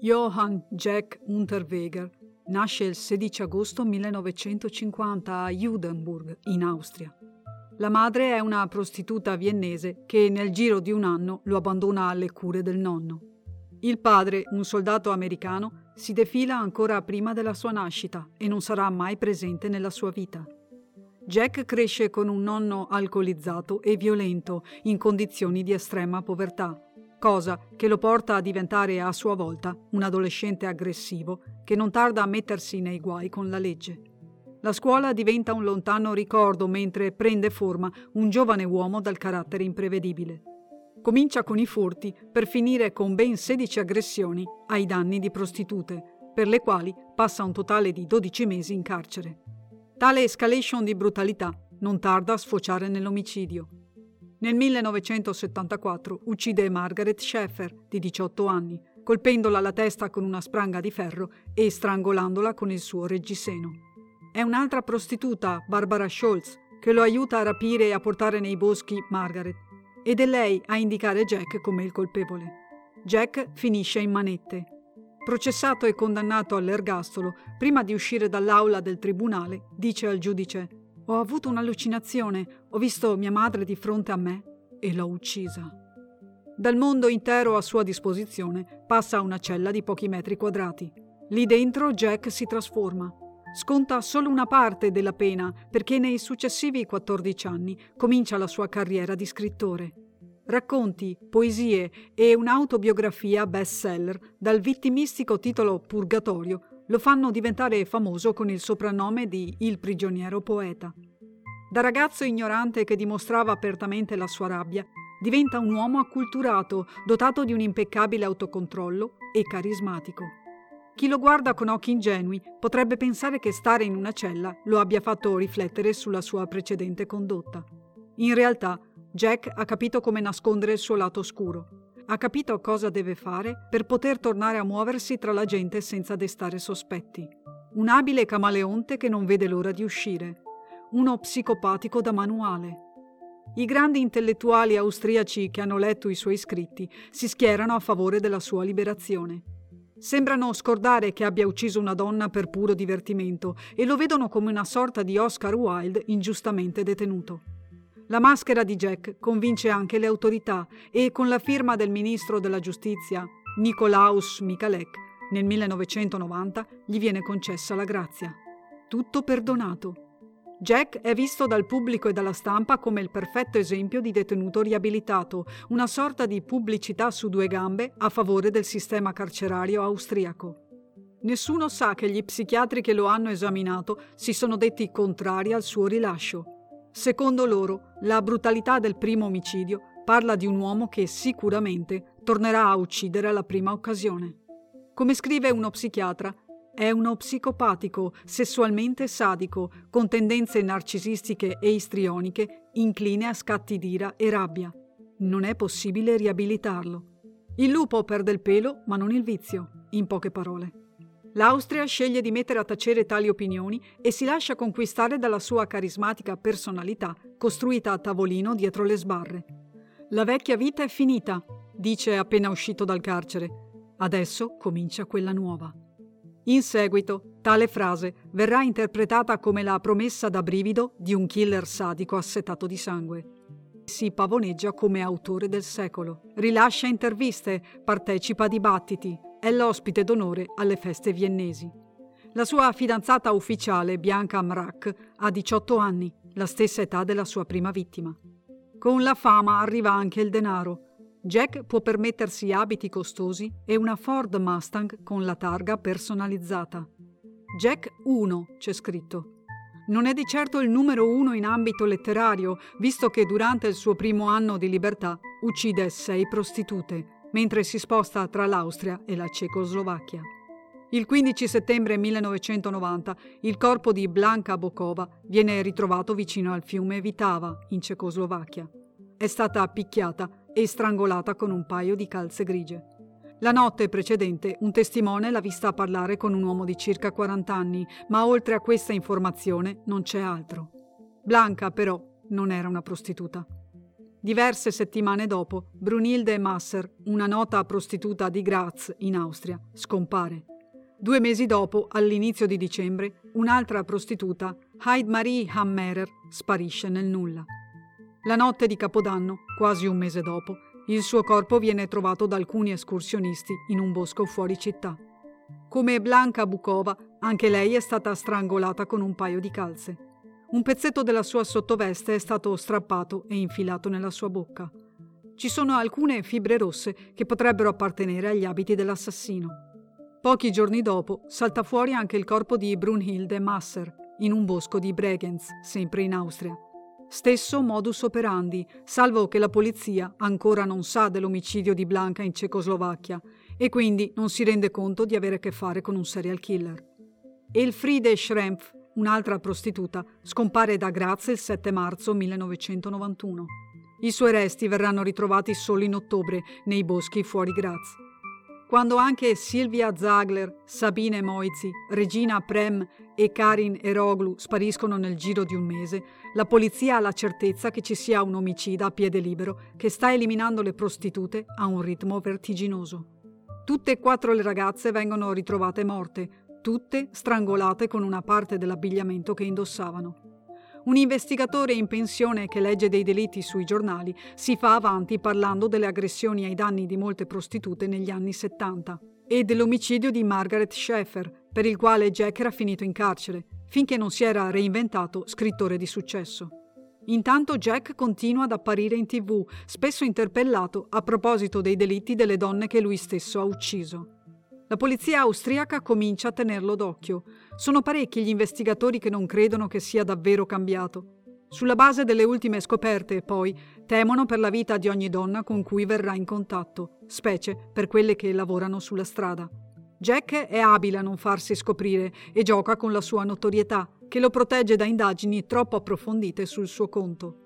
Johann Jack Unterweger nasce il 16 agosto 1950 a Judenburg, in Austria. La madre è una prostituta viennese che nel giro di un anno lo abbandona alle cure del nonno. Il padre, un soldato americano, si defila ancora prima della sua nascita e non sarà mai presente nella sua vita. Jack cresce con un nonno alcolizzato e violento in condizioni di estrema povertà cosa che lo porta a diventare a sua volta un adolescente aggressivo che non tarda a mettersi nei guai con la legge. La scuola diventa un lontano ricordo mentre prende forma un giovane uomo dal carattere imprevedibile. Comincia con i furti per finire con ben 16 aggressioni ai danni di prostitute, per le quali passa un totale di 12 mesi in carcere. Tale escalation di brutalità non tarda a sfociare nell'omicidio. Nel 1974 uccide Margaret Schaeffer, di 18 anni, colpendola alla testa con una spranga di ferro e strangolandola con il suo reggiseno. È un'altra prostituta, Barbara Scholz, che lo aiuta a rapire e a portare nei boschi Margaret, ed è lei a indicare Jack come il colpevole. Jack finisce in manette. Processato e condannato all'ergastolo, prima di uscire dall'aula del tribunale, dice al giudice ho avuto un'allucinazione, ho visto mia madre di fronte a me e l'ho uccisa. Dal mondo intero a sua disposizione passa a una cella di pochi metri quadrati. Lì dentro Jack si trasforma. Sconta solo una parte della pena perché nei successivi 14 anni comincia la sua carriera di scrittore. Racconti, poesie e un'autobiografia bestseller dal vittimistico titolo Purgatorio lo fanno diventare famoso con il soprannome di Il prigioniero poeta. Da ragazzo ignorante che dimostrava apertamente la sua rabbia, diventa un uomo acculturato, dotato di un impeccabile autocontrollo e carismatico. Chi lo guarda con occhi ingenui potrebbe pensare che stare in una cella lo abbia fatto riflettere sulla sua precedente condotta. In realtà, Jack ha capito come nascondere il suo lato oscuro ha capito cosa deve fare per poter tornare a muoversi tra la gente senza destare sospetti. Un abile camaleonte che non vede l'ora di uscire. Uno psicopatico da manuale. I grandi intellettuali austriaci che hanno letto i suoi scritti si schierano a favore della sua liberazione. Sembrano scordare che abbia ucciso una donna per puro divertimento e lo vedono come una sorta di Oscar Wilde ingiustamente detenuto. La maschera di Jack convince anche le autorità e con la firma del ministro della giustizia Nikolaus Mikalek nel 1990 gli viene concessa la grazia. Tutto perdonato. Jack è visto dal pubblico e dalla stampa come il perfetto esempio di detenuto riabilitato, una sorta di pubblicità su due gambe a favore del sistema carcerario austriaco. Nessuno sa che gli psichiatri che lo hanno esaminato si sono detti contrari al suo rilascio. Secondo loro, la brutalità del primo omicidio parla di un uomo che sicuramente tornerà a uccidere alla prima occasione. Come scrive uno psichiatra, è uno psicopatico, sessualmente sadico, con tendenze narcisistiche e istrioniche, incline a scatti d'ira e rabbia. Non è possibile riabilitarlo. Il lupo perde il pelo, ma non il vizio, in poche parole. L'Austria sceglie di mettere a tacere tali opinioni e si lascia conquistare dalla sua carismatica personalità costruita a tavolino dietro le sbarre. La vecchia vita è finita, dice appena uscito dal carcere. Adesso comincia quella nuova. In seguito, tale frase verrà interpretata come la promessa da brivido di un killer sadico assetato di sangue. Si pavoneggia come autore del secolo, rilascia interviste, partecipa a dibattiti, è l'ospite d'onore alle feste viennesi. La sua fidanzata ufficiale, Bianca Mrak, ha 18 anni, la stessa età della sua prima vittima. Con la fama arriva anche il denaro. Jack può permettersi abiti costosi e una Ford Mustang con la targa personalizzata. Jack 1 c'è scritto. Non è di certo il numero uno in ambito letterario, visto che durante il suo primo anno di libertà uccide sei prostitute, mentre si sposta tra l'Austria e la Cecoslovacchia. Il 15 settembre 1990 il corpo di Blanka Bokova viene ritrovato vicino al fiume Vitava, in Cecoslovacchia. È stata picchiata e strangolata con un paio di calze grigie. La notte precedente un testimone l'ha vista parlare con un uomo di circa 40 anni, ma oltre a questa informazione non c'è altro. Blanca, però, non era una prostituta. Diverse settimane dopo, Brunhilde Masser, una nota prostituta di Graz, in Austria, scompare. Due mesi dopo, all'inizio di dicembre, un'altra prostituta, Heidmarie Hammerer, sparisce nel nulla. La notte di Capodanno, quasi un mese dopo, il suo corpo viene trovato da alcuni escursionisti in un bosco fuori città. Come Blanca Bukova, anche lei è stata strangolata con un paio di calze. Un pezzetto della sua sottoveste è stato strappato e infilato nella sua bocca. Ci sono alcune fibre rosse che potrebbero appartenere agli abiti dell'assassino. Pochi giorni dopo salta fuori anche il corpo di Brunhilde Masser in un bosco di Bregenz, sempre in Austria. Stesso modus operandi, salvo che la polizia ancora non sa dell'omicidio di Blanca in Cecoslovacchia e quindi non si rende conto di avere a che fare con un serial killer. Elfriede Schrempf, un'altra prostituta, scompare da Graz il 7 marzo 1991. I suoi resti verranno ritrovati solo in ottobre nei boschi fuori Graz. Quando anche Silvia Zagler, Sabine Moizi, Regina Prem e Karin Eroglu spariscono nel giro di un mese, la polizia ha la certezza che ci sia un omicida a piede libero che sta eliminando le prostitute a un ritmo vertiginoso. Tutte e quattro le ragazze vengono ritrovate morte, tutte strangolate con una parte dell'abbigliamento che indossavano. Un investigatore in pensione che legge dei delitti sui giornali si fa avanti parlando delle aggressioni ai danni di molte prostitute negli anni 70 e dell'omicidio di Margaret Schaeffer, per il quale Jack era finito in carcere, finché non si era reinventato scrittore di successo. Intanto Jack continua ad apparire in tv, spesso interpellato a proposito dei delitti delle donne che lui stesso ha ucciso. La polizia austriaca comincia a tenerlo d'occhio. Sono parecchi gli investigatori che non credono che sia davvero cambiato. Sulla base delle ultime scoperte, poi, temono per la vita di ogni donna con cui verrà in contatto, specie per quelle che lavorano sulla strada. Jack è abile a non farsi scoprire e gioca con la sua notorietà, che lo protegge da indagini troppo approfondite sul suo conto.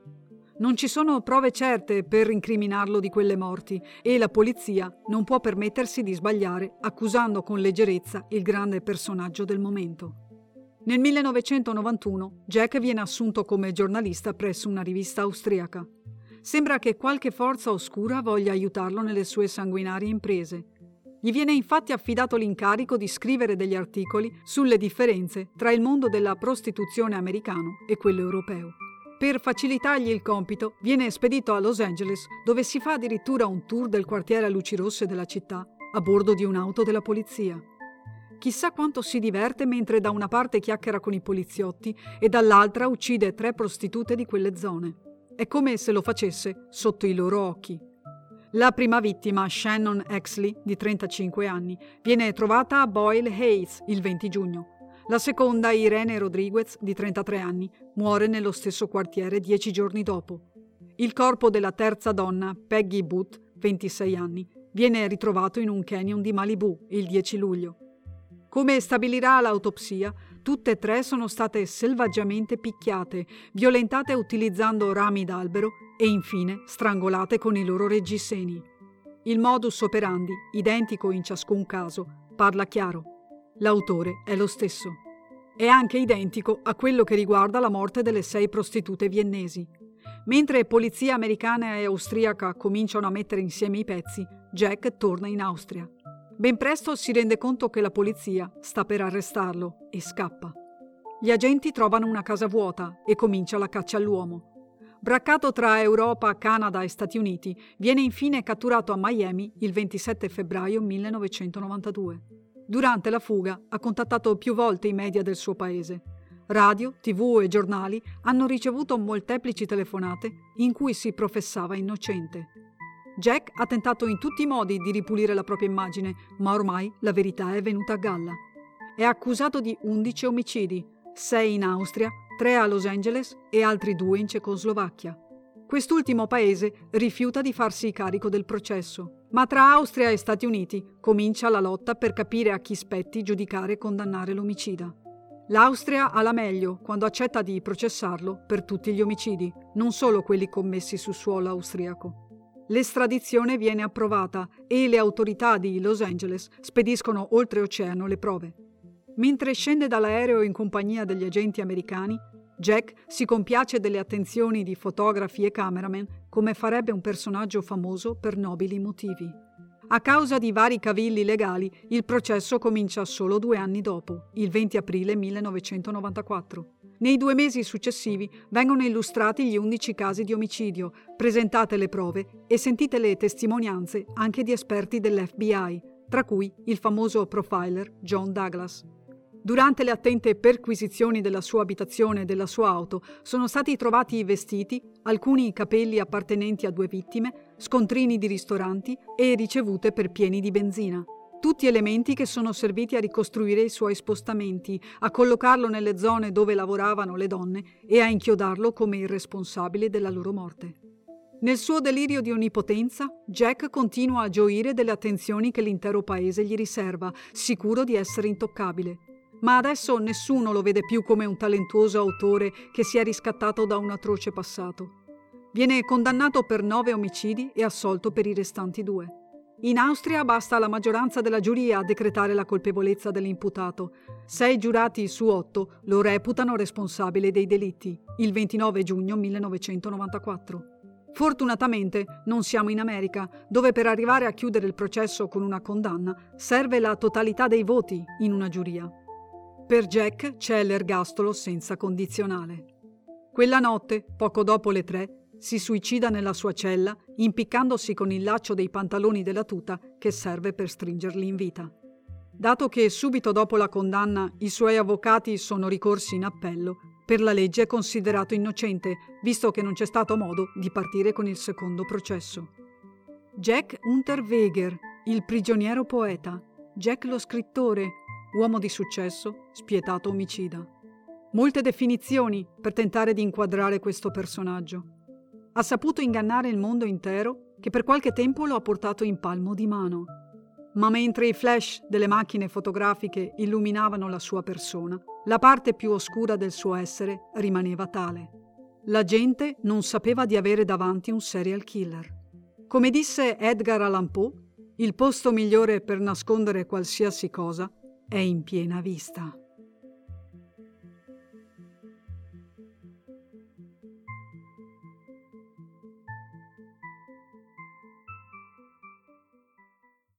Non ci sono prove certe per incriminarlo di quelle morti e la polizia non può permettersi di sbagliare accusando con leggerezza il grande personaggio del momento. Nel 1991 Jack viene assunto come giornalista presso una rivista austriaca. Sembra che qualche forza oscura voglia aiutarlo nelle sue sanguinarie imprese gli viene infatti affidato l'incarico di scrivere degli articoli sulle differenze tra il mondo della prostituzione americano e quello europeo. Per facilitargli il compito, viene spedito a Los Angeles, dove si fa addirittura un tour del quartiere a luci rosse della città, a bordo di un'auto della polizia. Chissà quanto si diverte mentre da una parte chiacchiera con i poliziotti e dall'altra uccide tre prostitute di quelle zone. È come se lo facesse sotto i loro occhi. La prima vittima, Shannon Exley, di 35 anni, viene trovata a Boyle Hayes il 20 giugno. La seconda, Irene Rodriguez, di 33 anni, muore nello stesso quartiere dieci giorni dopo. Il corpo della terza donna, Peggy Booth, 26 anni, viene ritrovato in un canyon di Malibu il 10 luglio. Come stabilirà l'autopsia, tutte e tre sono state selvaggiamente picchiate, violentate utilizzando rami d'albero e infine strangolate con i loro reggiseni. Il modus operandi, identico in ciascun caso, parla chiaro. L'autore è lo stesso. È anche identico a quello che riguarda la morte delle sei prostitute viennesi. Mentre polizia americana e austriaca cominciano a mettere insieme i pezzi, Jack torna in Austria. Ben presto si rende conto che la polizia sta per arrestarlo e scappa. Gli agenti trovano una casa vuota e comincia la caccia all'uomo. Braccato tra Europa, Canada e Stati Uniti, viene infine catturato a Miami il 27 febbraio 1992. Durante la fuga ha contattato più volte i media del suo paese. Radio, tv e giornali hanno ricevuto molteplici telefonate in cui si professava innocente. Jack ha tentato in tutti i modi di ripulire la propria immagine, ma ormai la verità è venuta a galla. È accusato di 11 omicidi, 6 in Austria, 3 a Los Angeles e altri 2 in Cecoslovacchia. Quest'ultimo paese rifiuta di farsi carico del processo, ma tra Austria e Stati Uniti comincia la lotta per capire a chi spetti giudicare e condannare l'omicida. L'Austria ha la meglio quando accetta di processarlo per tutti gli omicidi, non solo quelli commessi su suolo austriaco. L'estradizione viene approvata e le autorità di Los Angeles spediscono oltreoceano le prove. Mentre scende dall'aereo in compagnia degli agenti americani, Jack si compiace delle attenzioni di fotografi e cameraman come farebbe un personaggio famoso per nobili motivi. A causa di vari cavilli legali, il processo comincia solo due anni dopo, il 20 aprile 1994. Nei due mesi successivi vengono illustrati gli undici casi di omicidio, presentate le prove e sentite le testimonianze anche di esperti dell'FBI, tra cui il famoso profiler John Douglas. Durante le attente perquisizioni della sua abitazione e della sua auto sono stati trovati vestiti, alcuni capelli appartenenti a due vittime, scontrini di ristoranti e ricevute per pieni di benzina. Tutti elementi che sono serviti a ricostruire i suoi spostamenti, a collocarlo nelle zone dove lavoravano le donne e a inchiodarlo come il responsabile della loro morte. Nel suo delirio di onnipotenza, Jack continua a gioire delle attenzioni che l'intero paese gli riserva, sicuro di essere intoccabile. Ma adesso nessuno lo vede più come un talentuoso autore che si è riscattato da un atroce passato. Viene condannato per nove omicidi e assolto per i restanti due. In Austria basta la maggioranza della giuria a decretare la colpevolezza dell'imputato. Sei giurati su otto lo reputano responsabile dei delitti, il 29 giugno 1994. Fortunatamente non siamo in America, dove per arrivare a chiudere il processo con una condanna serve la totalità dei voti in una giuria. Per Jack c'è l'ergastolo senza condizionale. Quella notte, poco dopo le tre, si suicida nella sua cella, impiccandosi con il laccio dei pantaloni della tuta che serve per stringerli in vita. Dato che subito dopo la condanna i suoi avvocati sono ricorsi in appello, per la legge è considerato innocente, visto che non c'è stato modo di partire con il secondo processo. Jack Unterweger, il prigioniero poeta. Jack lo scrittore, uomo di successo, spietato omicida. Molte definizioni per tentare di inquadrare questo personaggio ha saputo ingannare il mondo intero che per qualche tempo lo ha portato in palmo di mano. Ma mentre i flash delle macchine fotografiche illuminavano la sua persona, la parte più oscura del suo essere rimaneva tale. La gente non sapeva di avere davanti un serial killer. Come disse Edgar Allan Poe, il posto migliore per nascondere qualsiasi cosa è in piena vista.